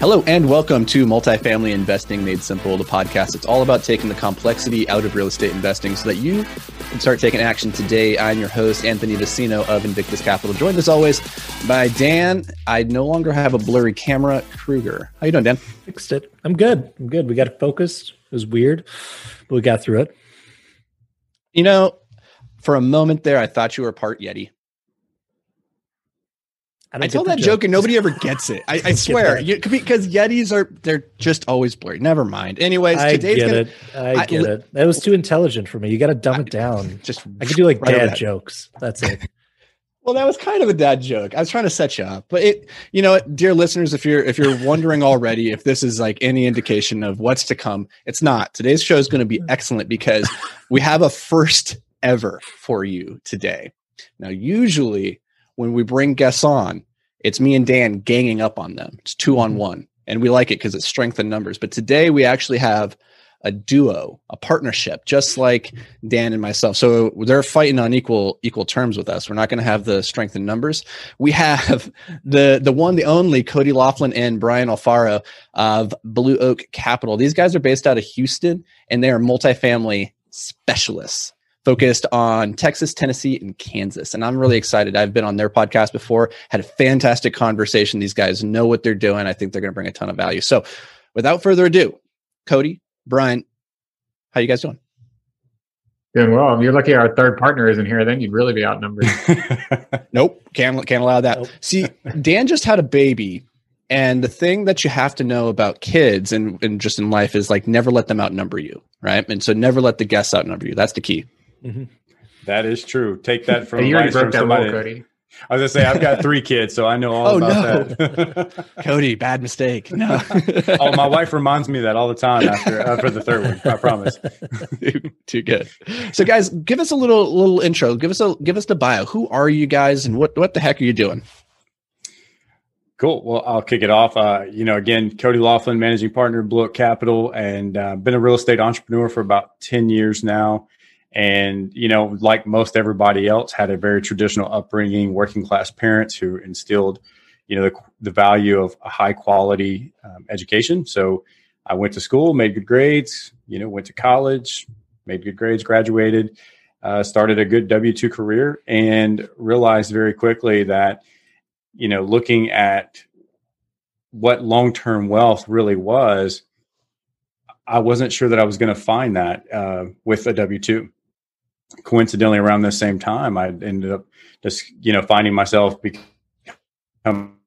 Hello and welcome to Multifamily Investing Made Simple, the podcast. It's all about taking the complexity out of real estate investing so that you can start taking action today. I'm your host, Anthony Vicino of Invictus Capital, joined as always by Dan. I no longer have a blurry camera, Krueger. How you doing, Dan? Fixed it. I'm good. I'm good. We got it focused. It was weird, but we got through it. You know, for a moment there, I thought you were part Yeti. I, I tell that joke. and nobody ever gets it. I, I swear, you, because Yetis are they're just always blurry. Never mind. Anyways, I today's get gonna, it. I, I get li- it. That was too intelligent for me. You got to dumb it down. Just I could do like right dad jokes. That's it. well, that was kind of a dad joke. I was trying to set you up, but it, you know, dear listeners, if you're if you're wondering already if this is like any indication of what's to come, it's not. Today's show is going to be excellent because we have a first ever for you today. Now, usually when we bring guests on, it's me and Dan ganging up on them. It's two on mm-hmm. one. And we like it because it's strength in numbers. But today we actually have a duo, a partnership, just like Dan and myself. So they're fighting on equal equal terms with us. We're not going to have the strength in numbers. We have the the one, the only Cody Laughlin and Brian Alfaro of Blue Oak Capital. These guys are based out of Houston, and they are multifamily specialists focused on Texas, Tennessee, and Kansas. And I'm really excited. I've been on their podcast before, had a fantastic conversation. These guys know what they're doing. I think they're going to bring a ton of value. So without further ado, Cody, Brian, how you guys doing? Doing well. You're lucky our third partner isn't here. Then you'd really be outnumbered. nope, can't can't allow that. Nope. See, Dan just had a baby, and the thing that you have to know about kids and, and just in life is like never let them outnumber you, right? And so never let the guests outnumber you. That's the key. Mm-hmm. That is true. Take that from, you already broke that somebody. Cody. I was gonna say I've got three kids, so I know all oh, about no. that. Cody, bad mistake. No. oh, my wife reminds me that all the time after after the third one. I promise. Too good. So, guys, give us a little little intro. Give us a give us the bio. Who are you guys, and what what the heck are you doing? Cool. Well, I'll kick it off. Uh, you know, again, Cody Laughlin, managing partner of Blue Oak Capital, and uh, been a real estate entrepreneur for about ten years now and you know like most everybody else had a very traditional upbringing working class parents who instilled you know the, the value of a high quality um, education. So i went to school made good grades you know went to college made good grades graduated uh, started a good w2 career and realized very quickly that you know looking at what long-term wealth really was i wasn't sure that i was going to find that uh, with a w2 coincidentally around the same time i ended up just you know finding myself become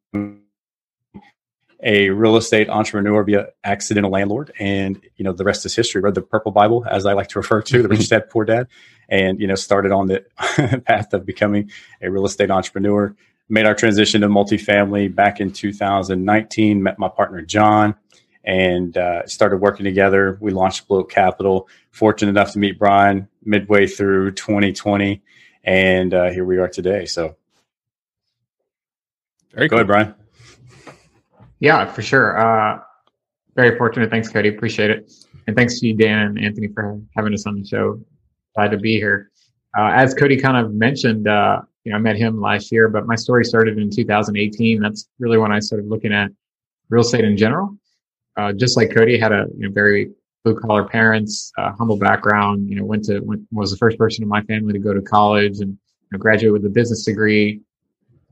a real estate entrepreneur via accidental landlord. And you know the rest is history. Read the purple bible as i like to refer to the rich dad poor dad. And you know started on the path of becoming a real estate entrepreneur. Made our transition to multifamily back in 2019 met my partner john and uh, started working together. We launched Blue Oak Capital. Fortunate enough to meet Brian midway through 2020, and uh, here we are today. So, very go cool. ahead, Brian. Yeah, for sure. Uh, very fortunate. Thanks, Cody. Appreciate it, and thanks to you, Dan and Anthony, for having us on the show. Glad to be here. Uh, as Cody kind of mentioned, uh, you know, I met him last year, but my story started in 2018. That's really when I started looking at real estate in general uh, just like Cody had a you know, very blue collar parents, uh, humble background. You know, went to went, was the first person in my family to go to college and you know, graduate with a business degree.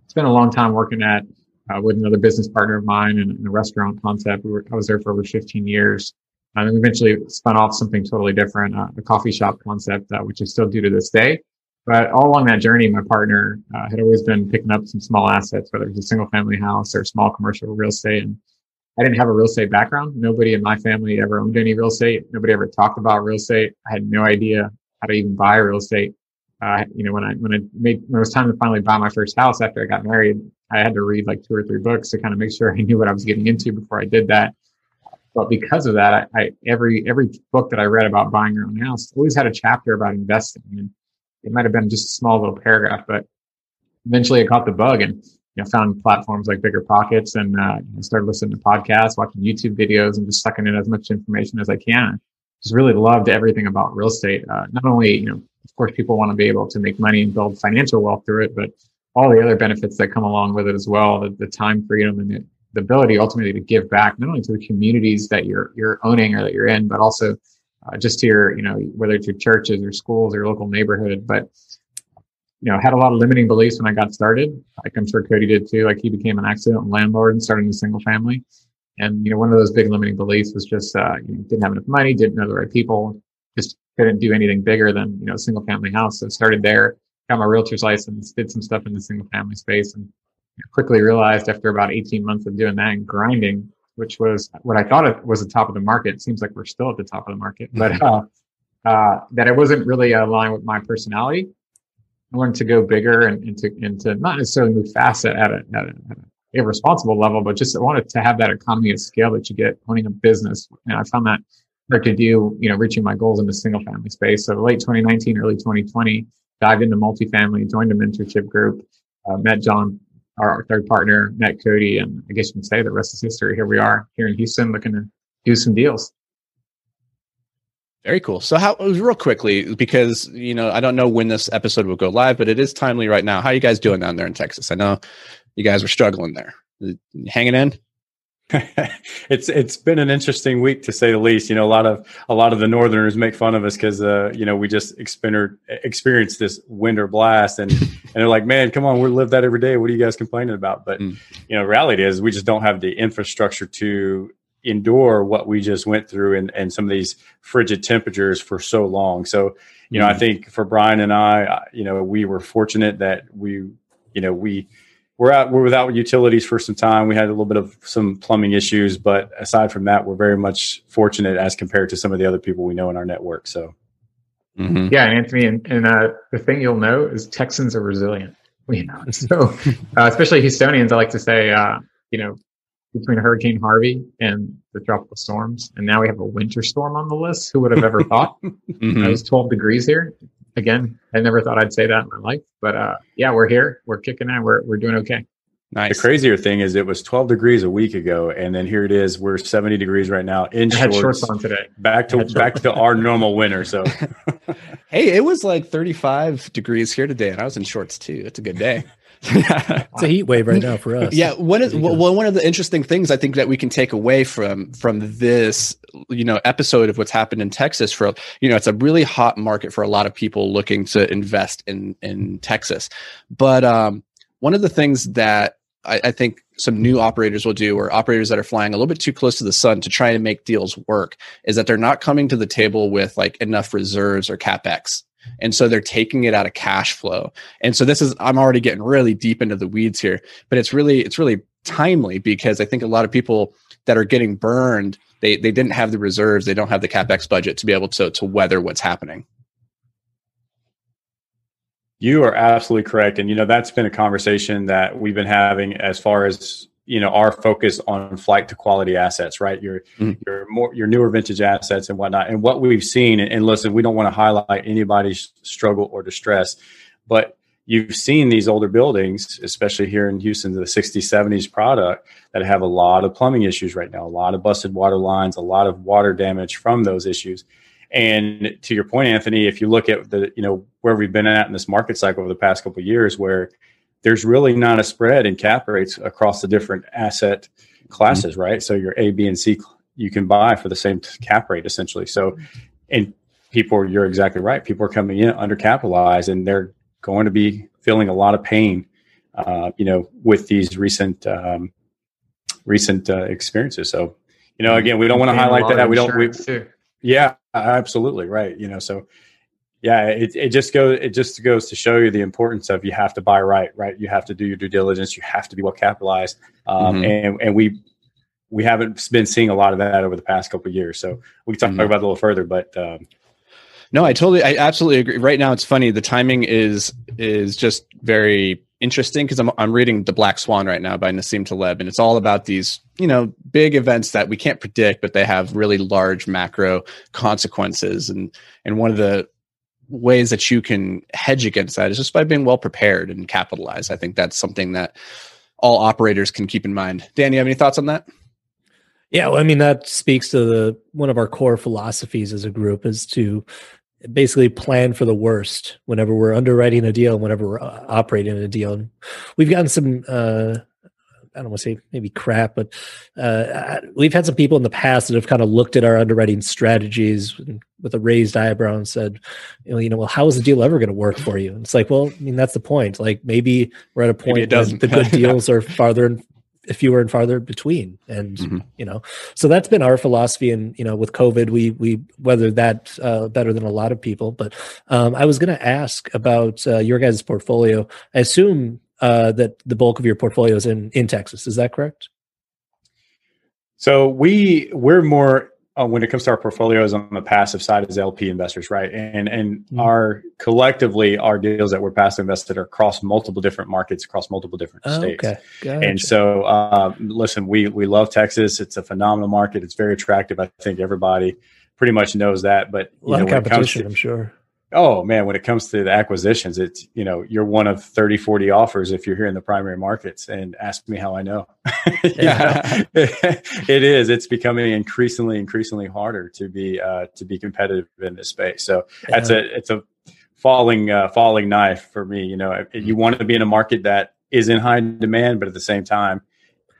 Spent a long time working at uh, with another business partner of mine in, in a restaurant concept. We were, I was there for over 15 years. And then eventually spun off something totally different, uh, a coffee shop concept, uh, which I still do to this day. But all along that journey, my partner uh, had always been picking up some small assets, whether it was a single family house or small commercial real estate. And I didn't have a real estate background. Nobody in my family ever owned any real estate. Nobody ever talked about real estate. I had no idea how to even buy real estate. Uh, you know, when I when I made when it was time to finally buy my first house after I got married, I had to read like two or three books to kind of make sure I knew what I was getting into before I did that. But because of that, I, I every every book that I read about buying your own house always had a chapter about investing, and it might have been just a small little paragraph, but eventually I caught the bug and you know found platforms like Bigger Pockets and uh, started listening to podcasts, watching YouTube videos, and just sucking in as much information as I can. Just really loved everything about real estate. Uh, not only you know, of course, people want to be able to make money and build financial wealth through it, but all the other benefits that come along with it as well, the, the time freedom and the, the ability ultimately to give back not only to the communities that you're you're owning or that you're in, but also uh, just to your you know whether it's your churches or schools or local neighborhood. But you know had a lot of limiting beliefs when I got started. Like I'm sure Cody did too. Like he became an accident landlord and started a single family. And you know one of those big limiting beliefs was just uh, you know, didn't have enough money, didn't know the right people, just couldn't do anything bigger than you know a single family house. So started there got my realtor's license, did some stuff in the single family space, and quickly realized after about 18 months of doing that and grinding, which was what I thought it was the top of the market. It seems like we're still at the top of the market, but uh, uh, that it wasn't really aligned with my personality. I wanted to go bigger and, and to and to not necessarily move fast at, at, a, at, a, responsible level, but just wanted to have that economy of scale that you get owning a business. And I found that hard to do, you know, reaching my goals in the single family space. So late 2019, early 2020, dived into multifamily, joined a mentorship group, uh, met John, our third partner, met Cody, and I guess you can say the rest is history. Here we are here in Houston looking to do some deals. Very cool. So, how real quickly because you know I don't know when this episode will go live, but it is timely right now. How are you guys doing down there in Texas? I know you guys are struggling there. Hanging in? it's it's been an interesting week to say the least. You know, a lot of a lot of the Northerners make fun of us because uh, you know we just experienced this winter blast, and and they're like, "Man, come on, we live that every day. What are you guys complaining about?" But mm. you know, reality is we just don't have the infrastructure to endure what we just went through and and some of these frigid temperatures for so long. So you know, I mm. think for Brian and I, you know, we were fortunate that we, you know, we we're out we're without utilities for some time. We had a little bit of some plumbing issues, but aside from that, we're very much fortunate as compared to some of the other people we know in our network. So, mm-hmm. yeah, Anthony, and, and uh, the thing you'll know is Texans are resilient. You know, so uh, especially Houstonians, I like to say, uh, you know, between Hurricane Harvey and the tropical storms, and now we have a winter storm on the list. Who would have ever thought? mm-hmm. It was 12 degrees here again, I never thought I'd say that in my life, but uh, yeah, we're here. We're kicking out. We're we're doing okay. Nice. The crazier thing is, it was 12 degrees a week ago, and then here it is. We're 70 degrees right now in shorts. shorts on today. Back to back to our normal winter. So, hey, it was like 35 degrees here today, and I was in shorts too. It's a good day. it's a heat wave right now for us. Yeah, one of well, one of the interesting things I think that we can take away from from this, you know, episode of what's happened in Texas for you know, it's a really hot market for a lot of people looking to invest in in Texas. But um, one of the things that I, I think some new operators will do, or operators that are flying a little bit too close to the sun to try to make deals work, is that they're not coming to the table with like enough reserves or capex and so they're taking it out of cash flow. And so this is i'm already getting really deep into the weeds here but it's really it's really timely because i think a lot of people that are getting burned they they didn't have the reserves they don't have the capex budget to be able to to weather what's happening. You are absolutely correct. And you know that's been a conversation that we've been having as far as you know our focus on flight to quality assets right? Your mm. your more your newer vintage assets and whatnot. And what we've seen and, and listen we don't want to highlight anybody's struggle or distress but you've seen these older buildings especially here in houston the 60s 70s product that have a lot of plumbing issues right now a lot of busted water lines a lot of water damage from those issues. And to your point anthony if you look at the you know where we've been at in this market cycle over the past couple of years where there's really not a spread in cap rates across the different asset classes, mm-hmm. right? So your A, B, and C you can buy for the same cap rate essentially. So, and people, you're exactly right. People are coming in undercapitalized, and they're going to be feeling a lot of pain, uh, you know, with these recent um, recent uh, experiences. So, you know, again, we don't want to highlight that. We don't. We, too. Yeah, absolutely right. You know, so yeah, it, it just goes it just goes to show you the importance of you have to buy right, right? You have to do your due diligence. You have to be well capitalized, um, mm-hmm. and and we we haven't been seeing a lot of that over the past couple of years. So we can talk mm-hmm. about it a little further, but. Um, no, I totally, I absolutely agree. Right now, it's funny. The timing is is just very interesting because I'm I'm reading The Black Swan right now by Nassim Taleb, and it's all about these you know big events that we can't predict, but they have really large macro consequences. And and one of the ways that you can hedge against that is just by being well prepared and capitalized. I think that's something that all operators can keep in mind. Dan, you have any thoughts on that? Yeah, well, I mean that speaks to the one of our core philosophies as a group is to basically plan for the worst whenever we're underwriting a deal, whenever we're uh, operating a deal. And we've gotten some uh, I don't want to say maybe crap, but uh, we've had some people in the past that have kind of looked at our underwriting strategies with a raised eyebrow and said, you know, you know, well, how is the deal ever going to work for you? And it's like, well, I mean, that's the point. Like maybe we're at a point doesn't. the good deals are farther and fewer and farther between and mm-hmm. you know so that's been our philosophy and you know with covid we we weathered that uh, better than a lot of people but um, i was going to ask about uh, your guys' portfolio i assume uh, that the bulk of your portfolio is in in Texas. Is that correct? So we we're more uh, when it comes to our portfolios on the passive side as LP investors, right? And and mm-hmm. our collectively our deals that we're passive invested are across multiple different markets, across multiple different oh, states. Okay. Gotcha. And so, uh, listen, we we love Texas. It's a phenomenal market. It's very attractive. I think everybody pretty much knows that. But a lot know, of competition, to, I'm sure. Oh man, when it comes to the acquisitions, it's you know you're one of 30, 40 offers if you're here in the primary markets. And ask me how I know. yeah, it is. It's becoming increasingly, increasingly harder to be uh, to be competitive in this space. So yeah. that's a it's a falling uh, falling knife for me. You know, you want to be in a market that is in high demand, but at the same time,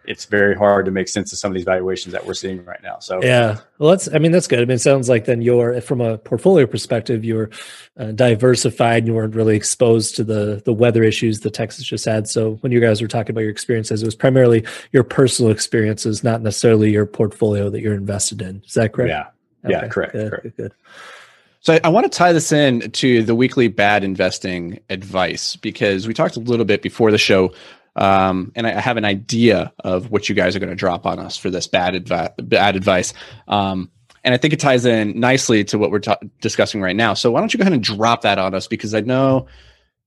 it's very hard to make sense of some of these valuations that we're seeing right now. So yeah, well, that's I mean that's good. I mean, it sounds like then you're from a portfolio perspective, you're uh, diversified. You weren't really exposed to the the weather issues that Texas just had. So when you guys were talking about your experiences, it was primarily your personal experiences, not necessarily your portfolio that you're invested in. Is that correct? Yeah. Okay. Yeah. Correct. Good, correct. good. So I, I want to tie this in to the weekly bad investing advice because we talked a little bit before the show um, and I have an idea of what you guys are going to drop on us for this bad, advi- bad advice. Um, and I think it ties in nicely to what we're ta- discussing right now. So why don't you go ahead and drop that on us? Because I know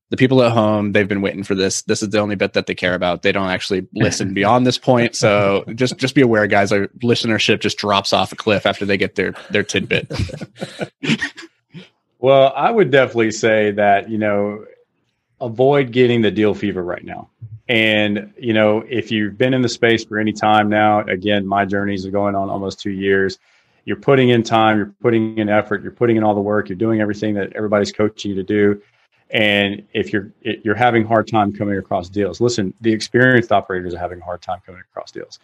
the people at home they've been waiting for this. This is the only bit that they care about. They don't actually listen beyond this point. So just just be aware, guys. Our listenership just drops off a cliff after they get their their tidbit. well, I would definitely say that you know avoid getting the deal fever right now. And, you know, if you've been in the space for any time now, again, my journeys are going on almost two years. You're putting in time, you're putting in effort, you're putting in all the work, you're doing everything that everybody's coaching you to do. And if you're you're having hard time coming across deals, listen, the experienced operators are having a hard time coming across deals.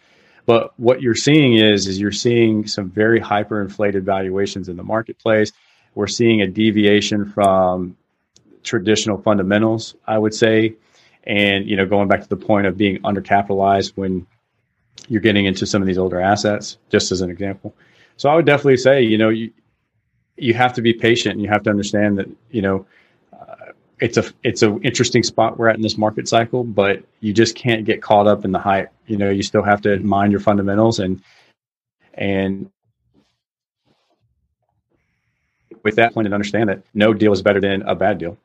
But what you're seeing is is you're seeing some very hyperinflated valuations in the marketplace. We're seeing a deviation from traditional fundamentals, I would say, and you know going back to the point of being undercapitalized when you're getting into some of these older assets just as an example. So i would definitely say you know you you have to be patient and you have to understand that you know uh, it's a it's an interesting spot we're at in this market cycle but you just can't get caught up in the hype. You know you still have to mind your fundamentals and and with that point and understand that no deal is better than a bad deal.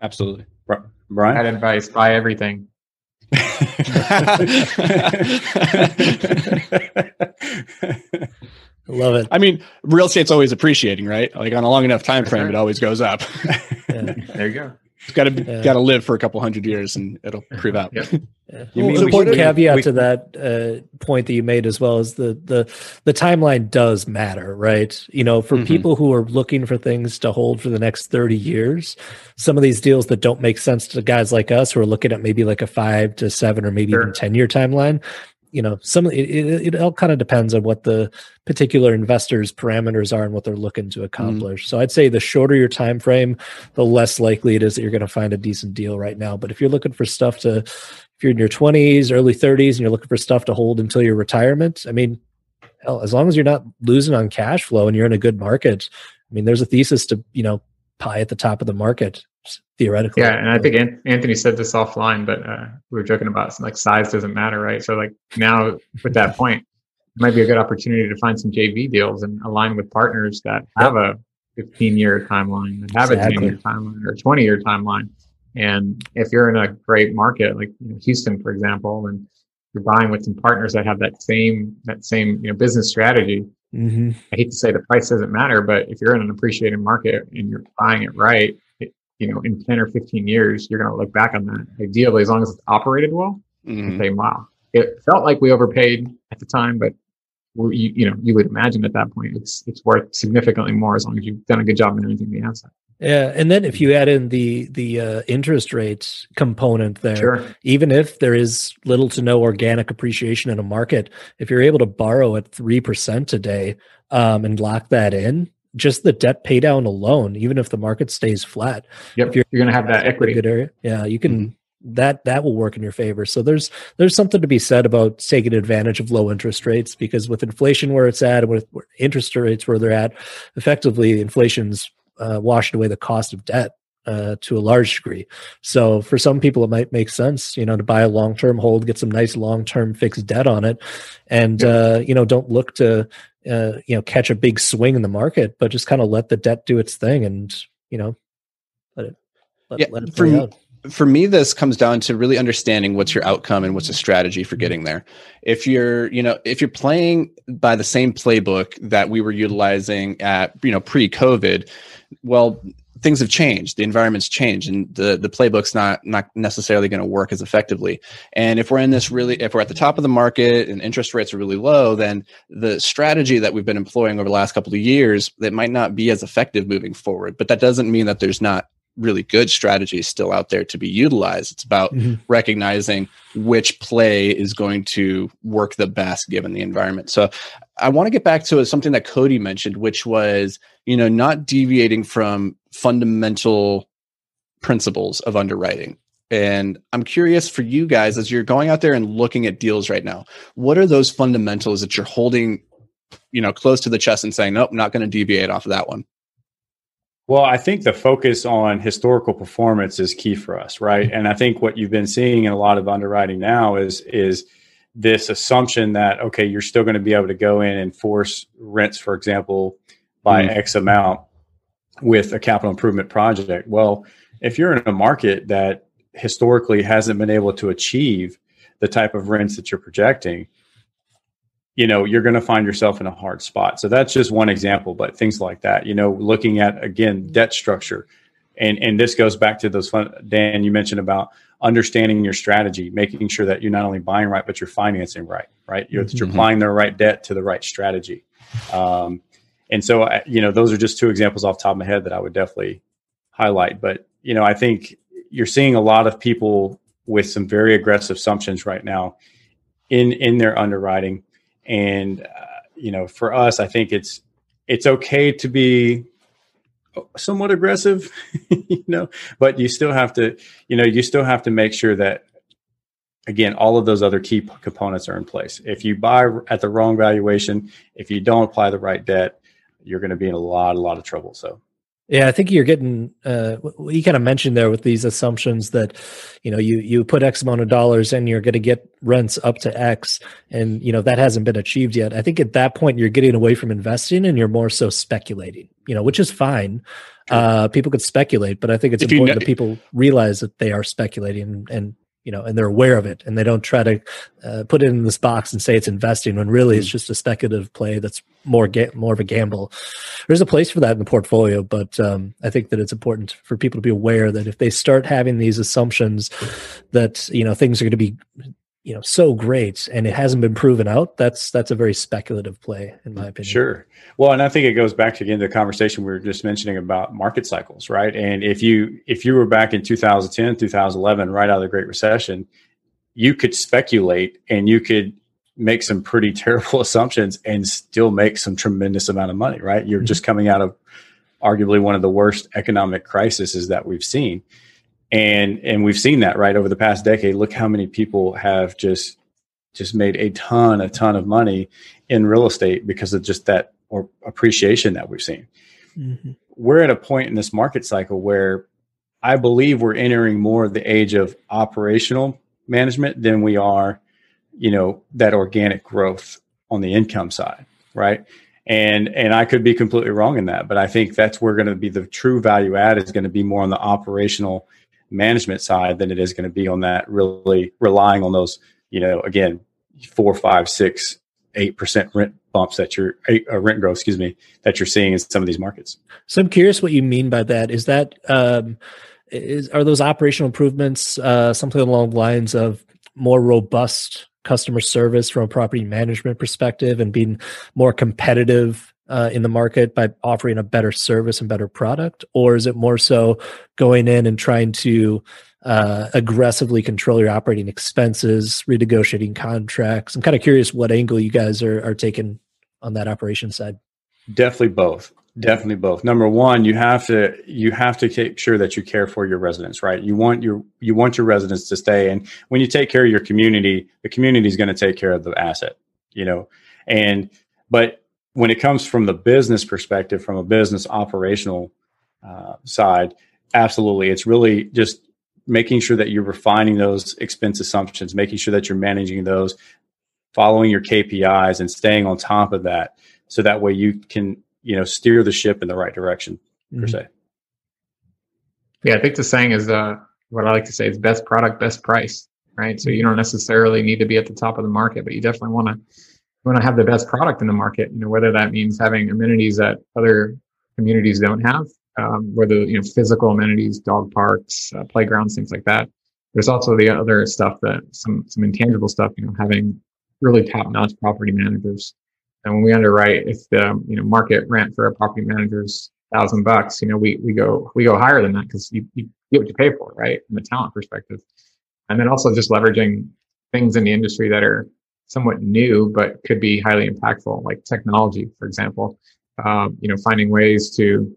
Absolutely Brian? Bad advice. Buy everything. Love it. I mean, real estate's always appreciating, right? Like on a long enough time frame, it always goes up. yeah. There you go. It's got to yeah. got to live for a couple hundred years, and it'll prove out. Yep. Yeah. You well, mean important caveat we, to that uh, point that you made as well is the the the timeline does matter, right? You know, for mm-hmm. people who are looking for things to hold for the next thirty years, some of these deals that don't make sense to guys like us who are looking at maybe like a five to seven or maybe sure. even ten year timeline, you know some it, it, it all kind of depends on what the particular investor's parameters are and what they're looking to accomplish mm-hmm. so i'd say the shorter your time frame the less likely it is that you're going to find a decent deal right now but if you're looking for stuff to if if you're in your 20s, early 30s, and you're looking for stuff to hold until your retirement, I mean, hell, as long as you're not losing on cash flow and you're in a good market, I mean, there's a thesis to you know pie at the top of the market theoretically. Yeah, and I think Anthony said this offline, but uh, we were joking about like size doesn't matter, right? So like now with that point, it might be a good opportunity to find some JV deals and align with partners that have a 15 year timeline, that have exactly. a 10 year timeline or 20 year timeline. And if you're in a great market like you know, Houston, for example, and you're buying with some partners that have that same that same you know business strategy. Mm-hmm. I hate to say the price doesn't matter, but if you're in an appreciating market and you're buying it right, it, you know, in 10 or 15 years, you're going to look back on that. Ideally, as long as it's operated well, mm-hmm. and say, "Wow, it felt like we overpaid at the time, but you, you know, you would imagine at that point it's it's worth significantly more as long as you've done a good job in managing the asset." Yeah, and then if you add in the the uh, interest rate component there, sure. even if there is little to no organic appreciation in a market, if you're able to borrow at three percent today um, and lock that in, just the debt pay down alone, even if the market stays flat, yep. if you're, you're going to have that equity. Good area, yeah, you can. Mm-hmm that that will work in your favor. So there's there's something to be said about taking advantage of low interest rates because with inflation where it's at and with interest rates where they're at, effectively inflation's uh, washed away the cost of debt uh, to a large degree. So for some people, it might make sense, you know, to buy a long term hold, get some nice long term fixed debt on it, and uh, you know, don't look to uh, you know catch a big swing in the market, but just kind of let the debt do its thing, and you know, let it let, yeah, let it play out. for me this comes down to really understanding what's your outcome and what's the strategy for getting there. If you're you know if you're playing by the same playbook that we were utilizing at you know pre-covid well things have changed the environment's changed and the the playbook's not not necessarily going to work as effectively and if we're in this really if we're at the top of the market and interest rates are really low then the strategy that we've been employing over the last couple of years that might not be as effective moving forward but that doesn't mean that there's not really good strategies still out there to be utilized. It's about mm-hmm. recognizing which play is going to work the best given the environment. So I want to get back to something that Cody mentioned, which was, you know, not deviating from fundamental principles of underwriting. And I'm curious for you guys as you're going out there and looking at deals right now, what are those fundamentals that you're holding, you know, close to the chest and saying, nope, not going to deviate off of that one? Well, I think the focus on historical performance is key for us, right? Mm-hmm. And I think what you've been seeing in a lot of underwriting now is is this assumption that okay, you're still going to be able to go in and force rents, for example, by mm. X amount with a capital improvement project. Well, if you're in a market that historically hasn't been able to achieve the type of rents that you're projecting, you know you're going to find yourself in a hard spot so that's just one example but things like that you know looking at again debt structure and and this goes back to those fun dan you mentioned about understanding your strategy making sure that you're not only buying right but you're financing right right? You're, mm-hmm. you're applying the right debt to the right strategy. Um, and so you know those are just two examples off top of my head that i would definitely highlight. But you know i think you're seeing a lot of people with some very aggressive assumptions right now in in their underwriting. And uh, you know, for us, I think it's it's okay to be somewhat aggressive, you know, but you still have to, you know, you still have to make sure that again all of those other key components are in place. If you buy at the wrong valuation, if you don't apply the right debt, you're going to be in a lot a lot of trouble. So yeah, I think you're getting. Uh, you kind of mentioned there with these assumptions that, you know, you you put X amount of dollars and you're going to get rents up to X, and you know that hasn't been achieved yet. I think at that point you're getting away from investing and you're more so speculating. You know, which is fine. Uh, people could speculate, but I think it's if important know, that people realize that they are speculating and you know, and they're aware of it, and they don't try to uh, put it in this box and say it's investing when really it's hmm. just a speculative play that's more ga- more of a gamble. There's a place for that in the portfolio, but um, I think that it's important for people to be aware that if they start having these assumptions that you know things are going to be you know so great and it hasn't been proven out that's that's a very speculative play in my opinion. Sure. Well and i think it goes back to again the conversation we were just mentioning about market cycles right? And if you if you were back in 2010 2011 right out of the great recession you could speculate and you could make some pretty terrible assumptions and still make some tremendous amount of money right? You're mm-hmm. just coming out of arguably one of the worst economic crises that we've seen and and we've seen that right over the past decade. Look how many people have just just made a ton, a ton of money in real estate because of just that or appreciation that we've seen. Mm-hmm. We're at a point in this market cycle where I believe we're entering more of the age of operational management than we are, you know, that organic growth on the income side, right? And and I could be completely wrong in that, but I think that's where going to be the true value add is going to be more on the operational management side than it is going to be on that really relying on those, you know, again, four, five, six, eight percent rent bumps that you're uh, rent growth, excuse me, that you're seeing in some of these markets. So I'm curious what you mean by that. Is that um, is are those operational improvements uh, something along the lines of more robust customer service from a property management perspective and being more competitive uh, in the market by offering a better service and better product, or is it more so going in and trying to uh, aggressively control your operating expenses, renegotiating contracts? I'm kind of curious what angle you guys are, are taking on that operation side. Definitely both. Definitely both. Number one, you have to you have to make sure that you care for your residents, right? You want your you want your residents to stay, and when you take care of your community, the community is going to take care of the asset, you know. And but when it comes from the business perspective, from a business operational uh, side, absolutely, it's really just making sure that you're refining those expense assumptions, making sure that you're managing those, following your KPIs, and staying on top of that, so that way you can you know steer the ship in the right direction mm-hmm. per se. Yeah i think the saying is uh what i like to say is best product best price right? So you don't necessarily need to be at the top of the market but you definitely want to want to have the best product in the market you know whether that means having amenities that other communities don't have um, whether you know physical amenities dog parks uh, playgrounds things like that there's also the other stuff that some some intangible stuff you know having really top notch property managers and when we underwrite, if the you know market rent for a property manager's thousand bucks, you know we we go we go higher than that because you, you get what you pay for, right? From a talent perspective, and then also just leveraging things in the industry that are somewhat new but could be highly impactful, like technology, for example. Um, you know, finding ways to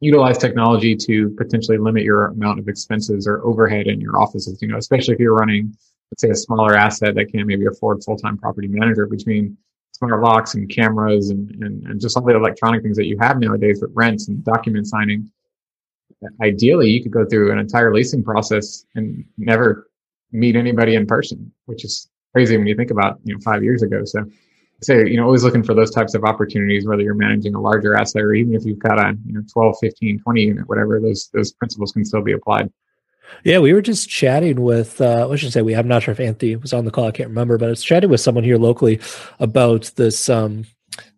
utilize technology to potentially limit your amount of expenses or overhead in your offices. You know, especially if you're running, let's say, a smaller asset that can't maybe afford full-time property manager between smart locks and cameras and, and, and just all the electronic things that you have nowadays with rents and document signing. Ideally, you could go through an entire leasing process and never meet anybody in person, which is crazy when you think about, you know, five years ago. So say, you know, always looking for those types of opportunities, whether you're managing a larger asset or even if you've got a, you know, 12, 15, 20 unit, whatever, those, those principles can still be applied. Yeah, we were just chatting with, uh, I should say we, I'm not sure if Anthony was on the call, I can't remember, but I was chatting with someone here locally about this um,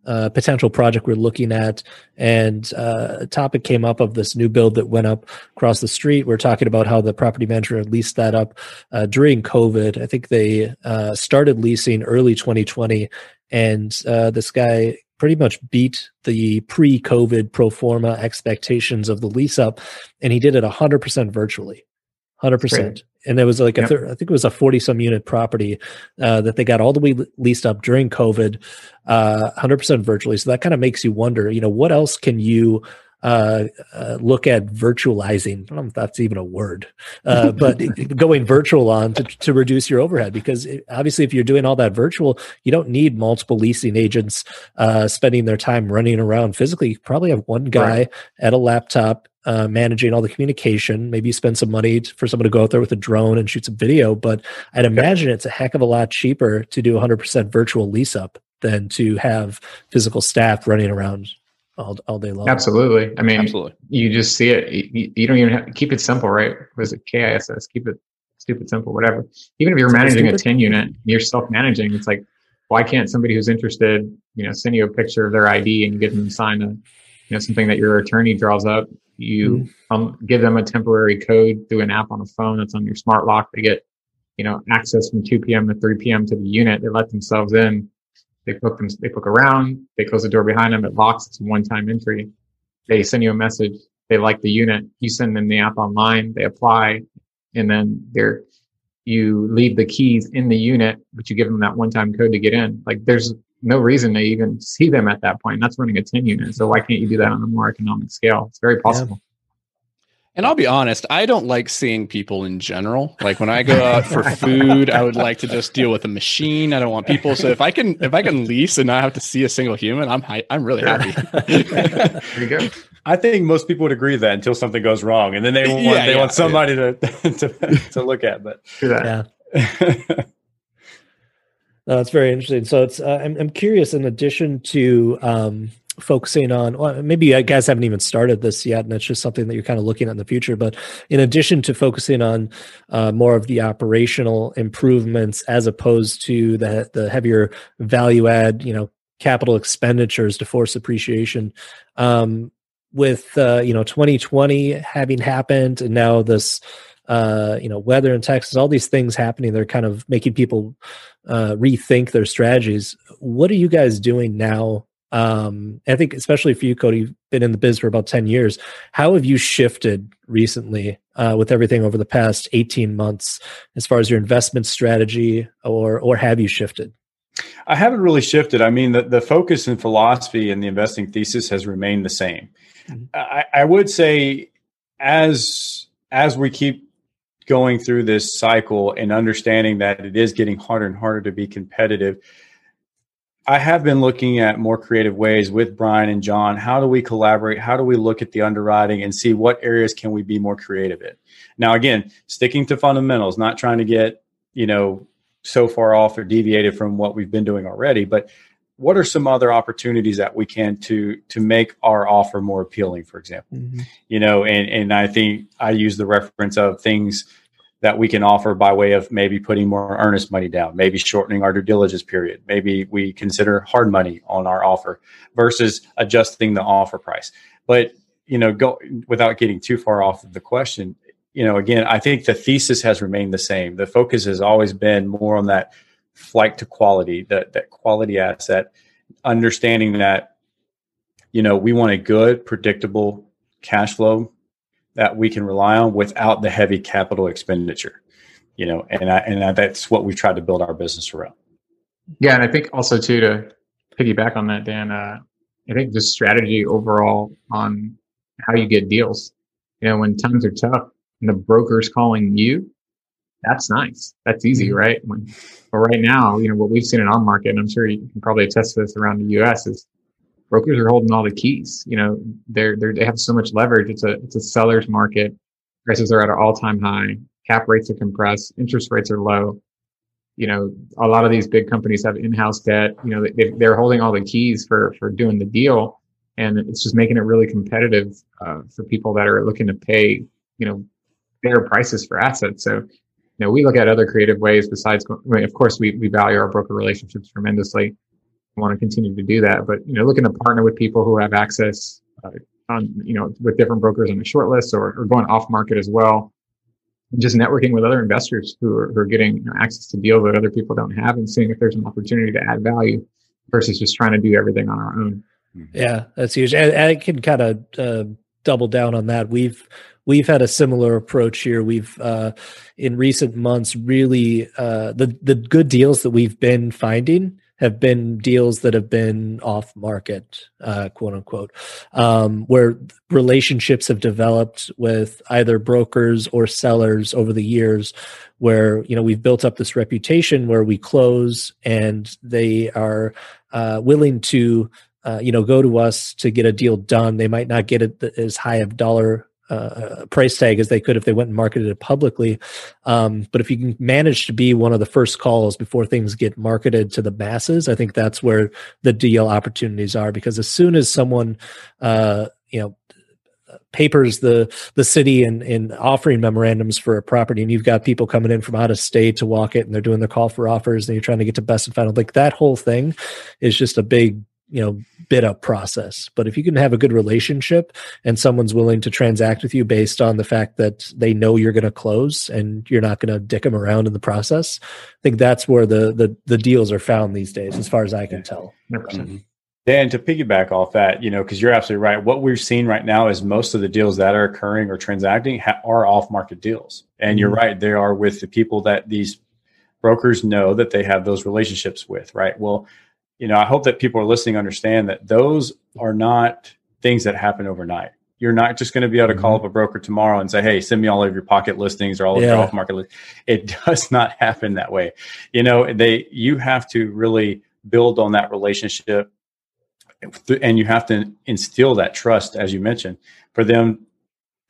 uh, potential project we're looking at. And uh, a topic came up of this new build that went up across the street. We are talking about how the property manager leased that up uh, during COVID. I think they uh, started leasing early 2020. And uh, this guy pretty much beat the pre-COVID pro forma expectations of the lease up, and he did it 100% virtually hundred percent. And it was like yep. a thir- I think it was a forty some unit property uh, that they got all the way leased up during COVID, uh, hundred uh, percent virtually. So that kind of makes you wonder, you know, what else can you uh, uh, look at virtualizing. I don't know if that's even a word, uh, but going virtual on to, to reduce your overhead because it, obviously, if you're doing all that virtual, you don't need multiple leasing agents uh, spending their time running around physically. You probably have one guy right. at a laptop uh, managing all the communication. Maybe you spend some money for someone to go out there with a drone and shoot some video, but I'd imagine it's a heck of a lot cheaper to do 100% virtual lease up than to have physical staff running around all, all day long. Absolutely. I mean, Absolutely. you just see it. You, you don't even have, keep it simple, right? Was it KISS? Keep it stupid simple, whatever. Even if you're managing a 10 unit, and you're self managing. It's like, why can't somebody who's interested, you know, send you a picture of their ID and get them to sign a, you know, something that your attorney draws up you mm-hmm. um, give them a temporary code through an app on a phone that's on your smart lock. They get, you know, access from 2 p.m. to 3 p.m. to the unit. They let themselves in. They book them. They book around. They close the door behind them. It locks. It's a one-time entry. They send you a message. They like the unit. You send them the app online. They apply, and then they're you leave the keys in the unit, but you give them that one-time code to get in. Like there's no reason to even see them at that point. That's running a 10 unit. So why can't you do that on a more economic scale? It's very possible. And I'll be honest, I don't like seeing people in general. Like when I go out for food, I would like to just deal with a machine. I don't want people. So if I can, if I can lease and not have to see a single human, I'm I'm really happy. there you go. I think most people would agree that until something goes wrong, and then they want Yeah, they yeah, want somebody to, to to look at. But Yeah. No, it's very interesting. So it's uh, I'm I'm curious. In addition to um, focusing on, well, maybe you guys haven't even started this yet, and it's just something that you're kind of looking at in the future. But in addition to focusing on uh, more of the operational improvements as opposed to the the heavier value add, you know, capital expenditures to force appreciation. Um, with uh, you know 2020 having happened, and now this uh, you know, weather in Texas, all these things happening, they're kind of making people uh, rethink their strategies. What are you guys doing now? Um, I think, especially for you, Cody, you've been in the biz for about 10 years. How have you shifted recently uh, with everything over the past 18 months as far as your investment strategy, or, or have you shifted? I haven't really shifted. I mean, the, the focus and philosophy and the investing thesis has remained the same. Mhm. I, I would say, as as we keep going through this cycle and understanding that it is getting harder and harder to be competitive, I have been looking at more creative ways with Brian and John. How do we collaborate? How do we look at the underwriting and see what areas can we be more creative in? Now, again, sticking to fundamentals, not trying to get you know so far off or deviated from what we've been doing already, but what are some other opportunities that we can to to make our offer more appealing for example mm-hmm. you know and and i think i use the reference of things that we can offer by way of maybe putting more earnest money down maybe shortening our due diligence period maybe we consider hard money on our offer versus adjusting the offer price. But you know go without getting too far off of the question you know again i think the thesis has remained the same. The focus has always been more on that flight to quality, that that quality asset, understanding that you know we want a good, predictable cash flow that we can rely on without the heavy capital expenditure. You know, and I, and I, that's what we've tried to build our business around. Yeah, and I think also too to piggyback on that, Dan. Uh, I think the strategy overall on how you get deals. You know, when times are tough and the broker's calling you, that's nice. That's easy, right? When, but right now, you know, what we've seen in our market, and I'm sure you can probably attest to this around the U.S. is brokers are holding all the keys. You know, they're, they're they have so much leverage. It's a it's a seller's market. Prices are at an all time high. Cap rates are compressed. Interest rates are low. You know, a lot of these big companies have in-house debt. You know, they, they're holding all the keys for for doing the deal, and it's just making it really competitive uh, for people that are looking to pay. You know, fair prices for assets. So you know, we look at other creative ways besides, I mean, of course, we, we value our broker relationships tremendously. We want to continue to do that, but, you know, looking to partner with people who have access uh, on, you know, with different brokers on the short list or, or going off market as well. And just networking with other investors who are, who are getting you know, access to deals that other people don't have and seeing if there's an opportunity to add value versus just trying to do everything on our own. Yeah, that's huge. And I can kind of uh, double down on that. We've we've had a similar approach here. We've uh, in recent months really uh, the the good deals that we've been finding have been deals that have been off market, uh, quote unquote, um, where relationships have developed with either brokers or sellers over the years, where you know we've built up this reputation where we close and they are uh, willing to uh, you know go to us to get a deal done. They might not get it as high of dollar uh, price tag as they could if they went and marketed it publicly. Um, but if you can manage to be one of the first calls before things get marketed to the masses, I think that's where the deal opportunities are. Because as soon as someone, uh, you know, papers the the city and in offering memorandums for a property and you've got people coming in from out of state to walk it and they're doing their call for offers and you're trying to get to best and final like that whole thing is just a big you know bid up process but if you can have a good relationship and someone's willing to transact with you based on the fact that they know you're going to close and you're not going to dick them around in the process i think that's where the the, the deals are found these days as far as i can tell 100%. Dan, to piggyback off that, you know, because you're absolutely right. What we're seeing right now is most of the deals that are occurring or transacting ha- are off-market deals, and you're Mhm. right. They are with the people that these brokers know that they have those relationships with. Right. Well, you know, I hope that people are listening understand that those are not things that happen overnight. You're not just going to be able to call Mm-hmm. up a broker tomorrow and say, "Hey, send me all of your pocket listings or all of your off market." List. It does not happen that way. You know, they you have to really build on that relationship, and you have to instill that trust, as you mentioned, for them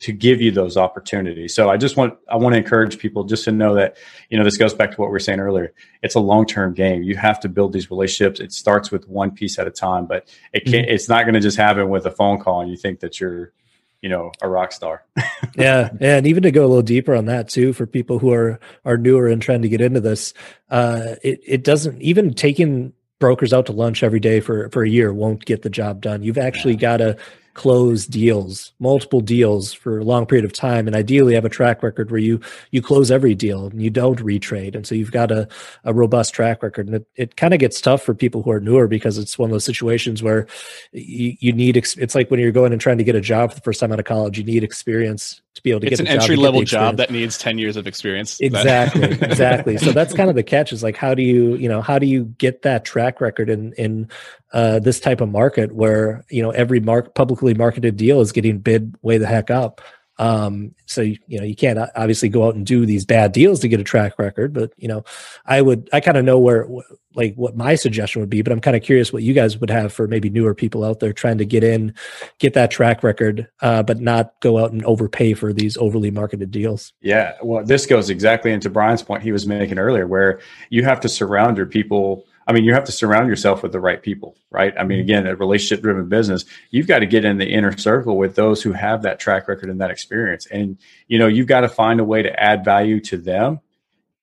to give you those opportunities. So I just want I want to encourage people just to know that you know this goes back to what we were saying earlier. It's a long term game. You have to build these relationships. It starts with one piece at a time, but it can't. It's not going to just happen with a phone call and you think that you're you know a rock star. yeah and even to go a little deeper on that too for people who are are newer and trying to get into this uh it, it doesn't even taking brokers out to lunch every day for for a year won't get the job done you've actually got to close deals multiple deals for a long period of time. And ideally have a track record where you you close every deal and you don't retrade. And so you've got a, a robust track record. And it, it kind of gets tough for people who are newer because it's one of those situations where you, you need it's like when you're going and trying to get a job for the first time out of college you need experience to be able to It's get an entry level job that needs 10 years of experience. Exactly exactly. So that's kind of the catch is like how do you you know how do you get that track record in in uh, this type of market where you know every mark publicly marketed deal is getting bid way the heck up um so you, know you can't uh, obviously go out and do these bad deals to get a track record but you know i would i kind of know where like what my suggestion would be but i'm kind of curious what you guys would have for maybe newer people out there trying to get in get that track record uh but not go out and overpay for these overly marketed deals Yeah, well, this goes exactly into Brian's point he was making earlier, where you have to surround your people. I mean, you have to surround yourself with the right people, right? I mean, again, a relationship driven business, you've got to get in the inner circle with those who have that track record and that experience. And, you know, you've got to find a way to add value to them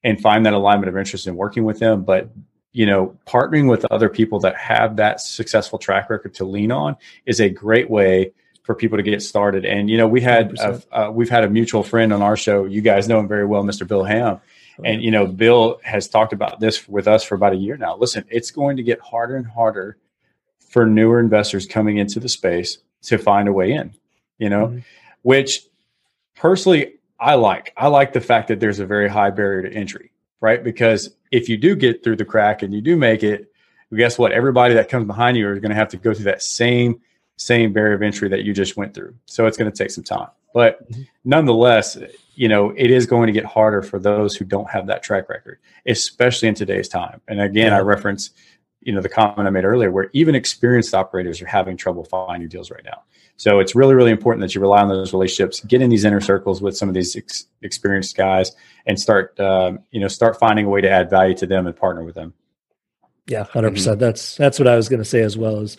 and find that alignment of interest in working with them. But, you know, partnering with other people that have that successful track record to lean on is a great way for people to get started. And you know, we had a, uh, we've had a mutual friend on our show. You guys know him very well, Mr. Bill Ham. And you know, Bill has talked about this with us for about a year now. Listen, it's going to get harder and harder for newer investors coming into the space to find a way in. You know, Mhm. which personally I like. I like the fact that there's a very high barrier to entry, right? Because if you do get through the crack and you do make it, guess what? Everybody that comes behind you are going to have to go through that same same barrier of entry that you just went through. So it's going to take some time. But Mhm. nonetheless, you know, it is going to get harder for those who don't have that track record, especially in today's time. And again, I reference, you know, the comment I made earlier where even experienced operators are having trouble finding deals right now. So it's really, really important that you rely on those relationships, get in these inner circles with some of these ex- experienced guys, and start, um, you know, start finding a way to add value to them and partner with them. Yeah, 100 percent. That's that's what I was going to say as well. as,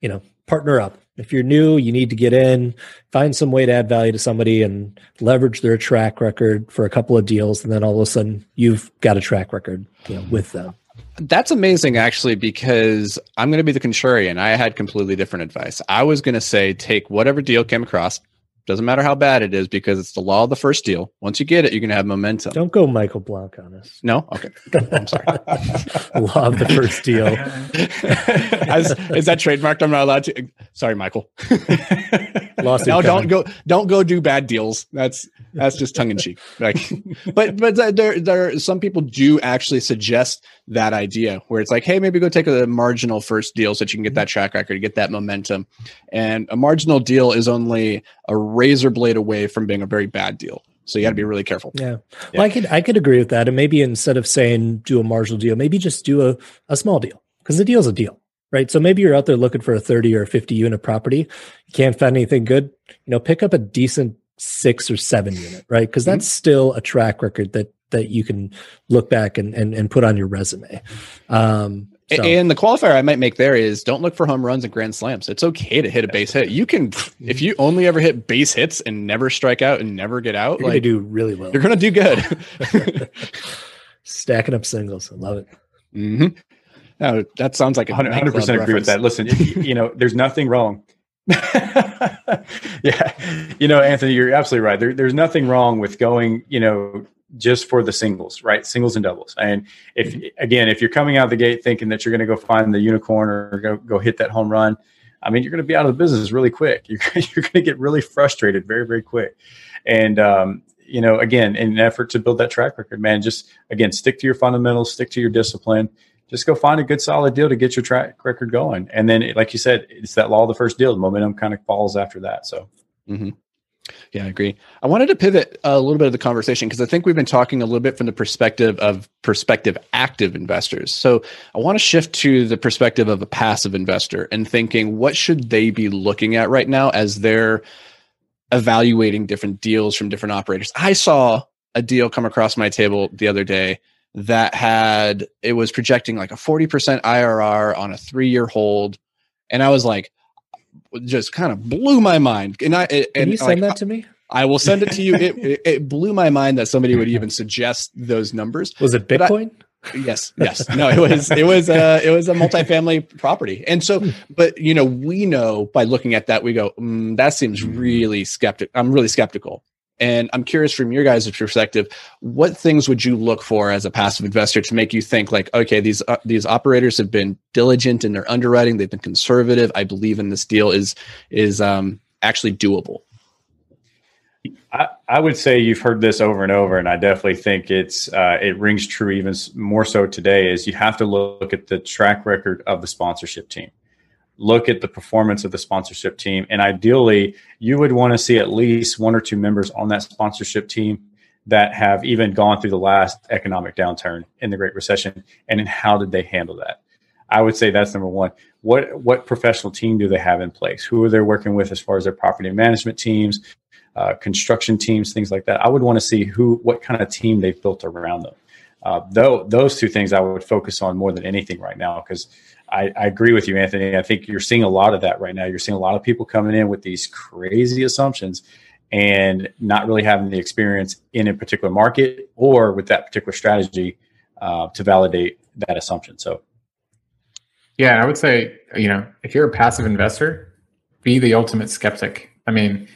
you know partner up. If you're new, you need to get in, find some way to add value to somebody, and leverage their track record for a couple of deals, and then all of a sudden you've got a track record, you know, with them. That's amazing, actually, because I'm going to be the contrarian. I had completely different advice. I was going to say take whatever deal came across. Doesn't matter how bad it is because it's the law of the first deal. Once you get it, you're going to have momentum. Don't go Michael Blank on us. No, okay. I'm sorry. Love the first deal. As- is that trademarked? I'm not allowed to. Sorry, Michael. Lawsuit no, don't go. Don't go do bad deals. That's that's just tongue in cheek. Like, but but there there some people do actually suggest that idea where it's like, hey, maybe go take a marginal first deal so that you can get that mm-hmm. track record, get that momentum, and a marginal deal is only a razor blade away from being a very bad deal. So you got to be mm-hmm. really careful. Yeah. Well, I could I could agree with that, and maybe instead of saying do a marginal deal, maybe just do a, a small deal because the deal's a deal, right? So maybe you're out there looking for a 30 or 50 unit property, you can't find anything good, you know, pick up a decent six or seven unit, right? Because mm-hmm. that's still a track record that that you can look back and and, and put on your resume. Um, so- And the qualifier I might make there is don't look for home runs and grand slams. It's okay to hit a base hit. You can, if you only ever hit base hits and never strike out and never get out, you're gonna like do really well. you're gonna do good. Stacking up singles, I love it. hmm No, that sounds like a 100 percent agree with that. Listen, you, you know, there's nothing wrong. yeah, you know, Anthony, you're absolutely right. There, there's nothing wrong with going, you know, just for the singles, right? Singles and doubles. And if again, if you're coming out of the gate thinking that you're going to go find the unicorn or go go hit that home run, I mean, you're going to be out of the business really quick. You're you're going to get really frustrated very very quick. And um, you know, again, in an effort to build that track record, man, just again stick to your fundamentals, stick to your discipline just go find a good solid deal to get your track record going. And then, like you said, it's that law of the first deal. The momentum kind of falls after that. So, Mm-hmm. Yeah, I agree. I wanted to pivot a little bit of the conversation because I think we've been talking a little bit from the perspective of prospective active investors. So I want to shift to the perspective of a passive investor and thinking what should they be looking at right now as they're evaluating different deals from different operators. I saw a deal come across my table the other day that had it was projecting like a 40% IRR on a 3-year hold and I was like just kind of blew my mind. And I and Can you send like, that to me? I will send it to you. It, it, blew my mind that somebody would even suggest those numbers. Was it Bitcoin? I, yes, yes. No, it was it was a it was a multifamily property, and so, hmm. but you know, we know by looking at that, we go, mm, that seems really skeptic. I'm really skeptical. And I'm curious from your guys' perspective, what things would you look for as a passive investor to make you think like, okay, these uh, these operators have been diligent in their underwriting, they've been conservative. I believe in this deal is is um, actually doable. I, I, would say you've heard this over and over, and I definitely think it's uh, it rings true even more so today. Is you have to look at the track record of the sponsorship team look at the performance of the sponsorship team. And ideally, you would want to see at least one or two members on that sponsorship team that have even gone through the last economic downturn in the Great Recession. And how did they handle that? I would say that's number one. What what professional team do they have in place? Who are they working with as far as their property management teams, uh, construction teams, things like that? I would want to see who what kind of team they've built around them. Uh, though those two things I would focus on more than anything right now because I, I, agree with you, Anthony. I think you're seeing a lot of that right now. You're seeing a lot of people coming in with these crazy assumptions and not really having the experience in a particular market or with that particular strategy uh, to validate that assumption. So, yeah, I would say, you know, if you're a passive investor, be the ultimate skeptic. I mean,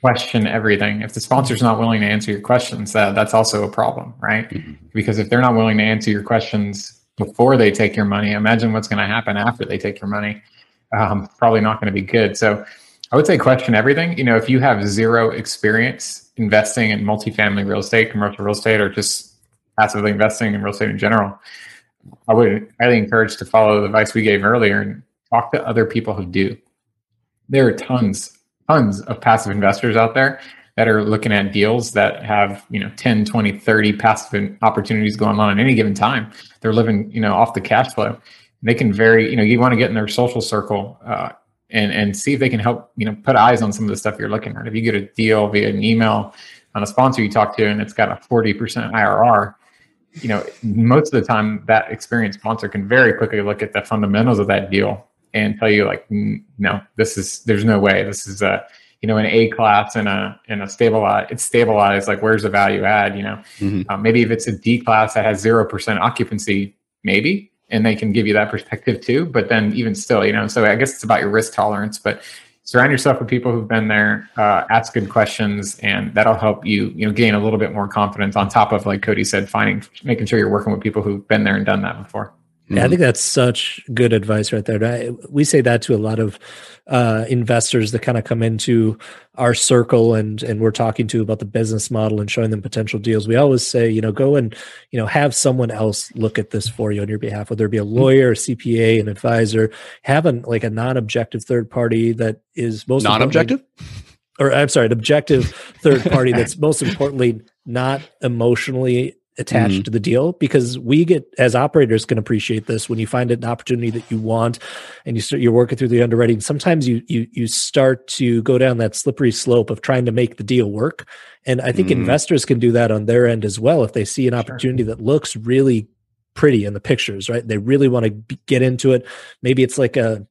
question everything. If the sponsor's not willing to answer your questions, that, that's also a problem, right? Mm-hmm. Because if they're not willing to answer your questions before they take your money. Imagine what's going to happen after they take your money. Um, probably not going to be good. So I would say question everything. You know, if you have zero experience investing in multifamily real estate, commercial real estate, or just passively investing in real estate in general, I would highly encourage to follow the advice we gave earlier and talk to other people who do. There are tons, tons of passive investors out there that are looking at deals that have you know 10 20 30 passive opportunities going on at any given time they're living you know off the cash flow. They can very you know you want to get in their social circle uh, and and see if they can help you know put eyes on some of the stuff you're looking at. If you get a deal via an email on a sponsor you talk to and it's got a 40% irr you know most of the time that experienced sponsor can very quickly look at the fundamentals of that deal and tell you like no this is there's no way. This is a you know an A class and a and a stabilized it's stabilized like where's the value add you know mm-hmm. um, maybe if it's a D class that has zero percent occupancy maybe and they can give you that perspective too but then even still you know so I guess it's about your risk tolerance but surround yourself with people who've been there uh, ask good questions and that'll help you you know gain a little bit more confidence on top of like Cody said finding making sure you're working with people who've been there and done that before. Yeah, I think that's such good advice right there. We say that to a lot of uh, investors that kind of come into our circle and and we're talking to about the business model and showing them potential deals. We always say, you know, go and you know have someone else look at this for you on your behalf, whether it be a mm-hmm. lawyer, a CPA, an advisor. Have an like a non-objective third party that is most non-objective. Or I'm sorry, an objective third party that's most importantly not emotionally attached mm-hmm. to the deal because we get as operators can appreciate this when you find an opportunity that you want and you start you're working through the underwriting sometimes you you you start to go down that slippery slope of trying to make the deal work and i think mm-hmm. investors can do that on their end as well if they see an opportunity sure. that looks really pretty in the pictures right they really want to get into it maybe it's like a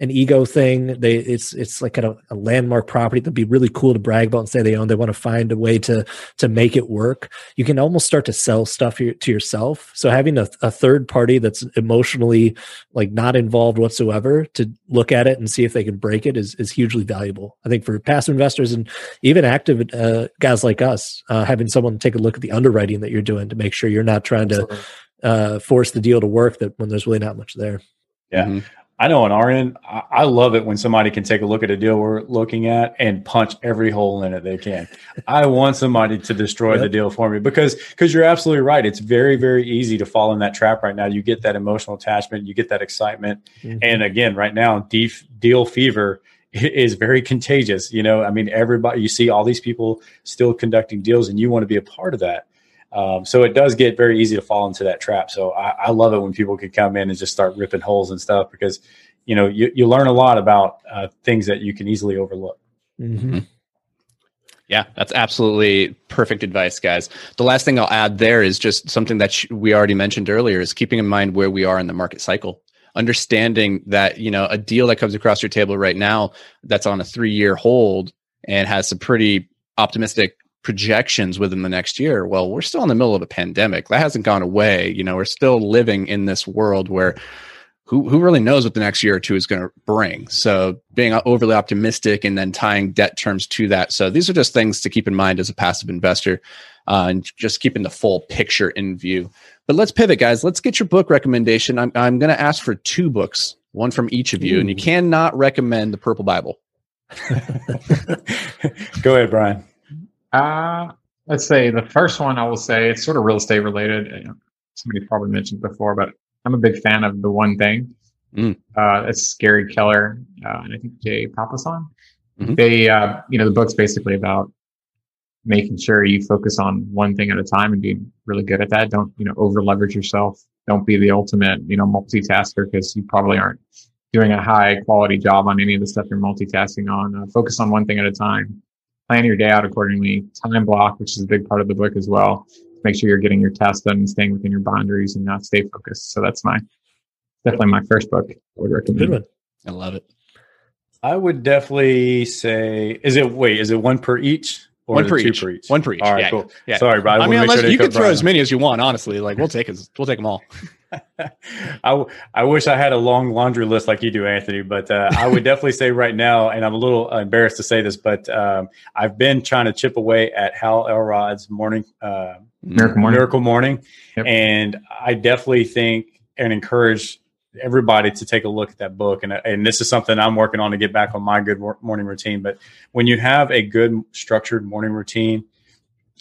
an ego thing. They it's it's like kind of a landmark property that'd be really cool to brag about and say they own. They want to find a way to to make it work. You can almost start to sell stuff to yourself. So having a, a third party that's emotionally like not involved whatsoever to look at it and see if they can break it is is hugely valuable. I think for passive investors and even active uh, guys like us, uh, having someone take a look at the underwriting that you're doing to make sure you're not trying to uh, force the deal to work that when there's really not much there. Yeah. Mm-hmm. I know on our end, I love it when somebody can take a look at a deal we're looking at and punch every hole in it they can. I want somebody to destroy yep. the deal for me because because you're absolutely right. It's very very easy to fall in that trap right now. You get that emotional attachment, you get that excitement, mm-hmm. and again, right now, deal fever is very contagious. You know, I mean, everybody, you see all these people still conducting deals, and you want to be a part of that. Um, so it does get very easy to fall into that trap. So I, I, love it when people can come in and just start ripping holes and stuff because you know you, you learn a lot about uh, things that you can easily overlook. Mm-hmm. Yeah, that's absolutely perfect advice, guys. The last thing I'll add there is just something that we already mentioned earlier is keeping in mind where we are in the market cycle understanding that you know a deal that comes across your table right now that's on a three year hold and has some pretty optimistic projections within the next year well we're still in the middle of a pandemic that hasn't gone away you know we're still living in this world where who, who really knows what the next year or two is going to bring so being overly optimistic and then tying debt terms to that so these are just things to keep in mind as a passive investor uh, and just keeping the full picture in view but let's pivot, guys. Let's get your book recommendation. I'm, I'm going to ask for two books, one from each of you, Ooh. and you cannot recommend the Purple Bible. Go ahead, Brian. Uh, let's say the first one I will say it's sort of real estate related. Somebody probably mentioned before, but I'm a big fan of the one thing. Mm. Uh, it's Gary Keller uh, and I think Jay Papasan. Mm-hmm. They, uh, you know, the book's basically about making sure you focus on one thing at a time and being really good at that. Don't, you know, over leverage yourself. Don't be the ultimate, you know, multitasker because you probably aren't doing a high quality job on any of the stuff you're multitasking on. Uh, focus on one thing at a time. Plan your day out accordingly. Time block, which is a big part of the book as well. Make sure you're getting your tasks done and staying within your boundaries and not stay focused. So that's my definitely my first book. I would recommend. Good one. I love it. I would definitely say, is it wait, is it one per each? one per each. each. One per each. All right, yeah, cool. Yeah. Sorry, Brian. I, I mean, unless sure you can throw Brian. as many as you want. Honestly, like we'll take as we'll take them all. I, I wish I had a long laundry list like you do, Anthony. But uh, I would definitely say right now, and I'm a little embarrassed to say this, but um, I've been trying to chip away at Hal Elrod's morning uh, Miracle Morning, Miracle morning yep. and I definitely think and encourage everybody to take a look at that book. And, and this is something I'm working on to get back on my good morning routine. But when you have a good structured morning routine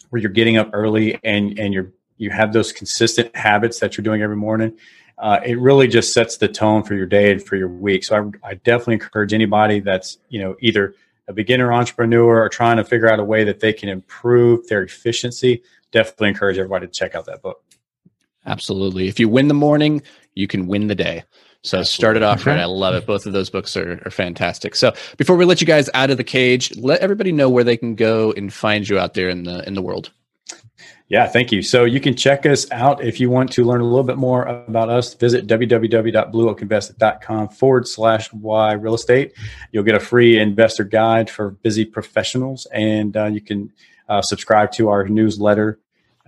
where you're getting up early and, and you're, you have those consistent habits that you're doing every morning, uh, it really just sets the tone for your day and for your week. So I, I definitely encourage anybody that's, you know, either a beginner entrepreneur or trying to figure out a way that they can improve their efficiency, definitely encourage everybody to check out that book. Absolutely. If you win the morning, you can win the day. So Absolutely. start it off right. I love it. Both of those books are, are fantastic. So before we let you guys out of the cage, let everybody know where they can go and find you out there in the in the world. Yeah, thank you. So you can check us out if you want to learn a little bit more about us. Visit www.blueoakinvest.com forward slash Y real estate. You'll get a free investor guide for busy professionals, and uh, you can uh, subscribe to our newsletter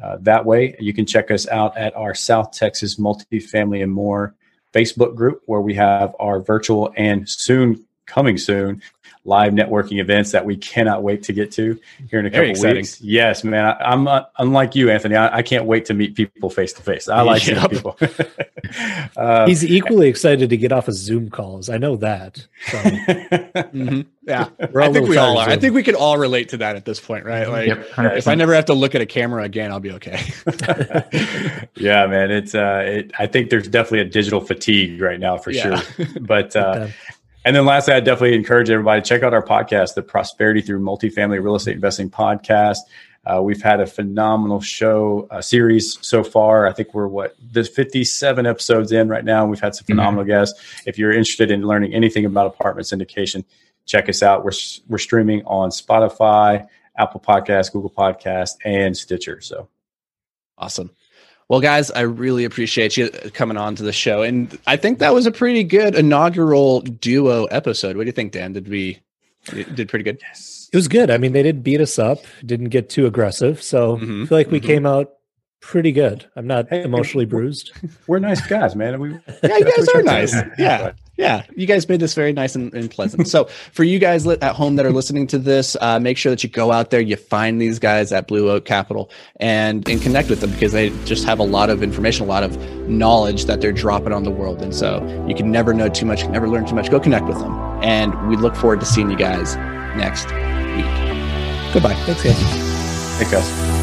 uh, that way. You can check us out at our South Texas Multifamily and More Facebook group, where we have our virtual and soon coming soon live networking events that we cannot wait to get to here in a couple weeks. Yes, man. I, am uh, unlike you, Anthony. I, I, can't wait to meet people face to face. I like yep. seeing people. uh, He's equally excited to get off of Zoom calls. I know that. So. mm-hmm. Yeah, I think we all are. I think we could all relate to that at this point, right? Like, yep, if I never have to look at a camera again, I'll be okay. yeah, man. It's uh, it, I think there's definitely a digital fatigue right now for yeah. sure. But uh, and then lastly, I definitely encourage everybody to check out our podcast, the Prosperity Through Multifamily Real Estate Investing podcast. Uh, we've had a phenomenal show uh, series so far. I think we're what the 57 episodes in right now. We've had some mm-hmm. phenomenal mm-hmm. guests. If you're interested in learning anything about apartment syndication, check us out. We're we're streaming on Spotify, Apple Podcast, Google Podcast, and Stitcher. So awesome. Well, guys, I really appreciate you coming on to the show, and I think that was a pretty good inaugural duo episode. What do you think, Dan? Did we did pretty good? Yes, it was good. I mean, they didn't beat us up, didn't get too aggressive, so mm-hmm. I feel like we mm-hmm. came out pretty good. I'm not hey, emotionally bruised. We're nice guys, man. We yeah, you guys are nice. Yeah, yeah, you guys made this very nice and, and pleasant. so for you guys at home that are listening to this, uh, make sure that you go out there, you find these guys at Blue Oak Capital, and and connect with them because they just have a lot of information, a lot of knowledge that they're dropping on the world. And so you can never know too much, can never learn too much. Go connect with them, and we look forward to seeing you guys next week. Goodbye. Thanks, guys. Thanks, guys.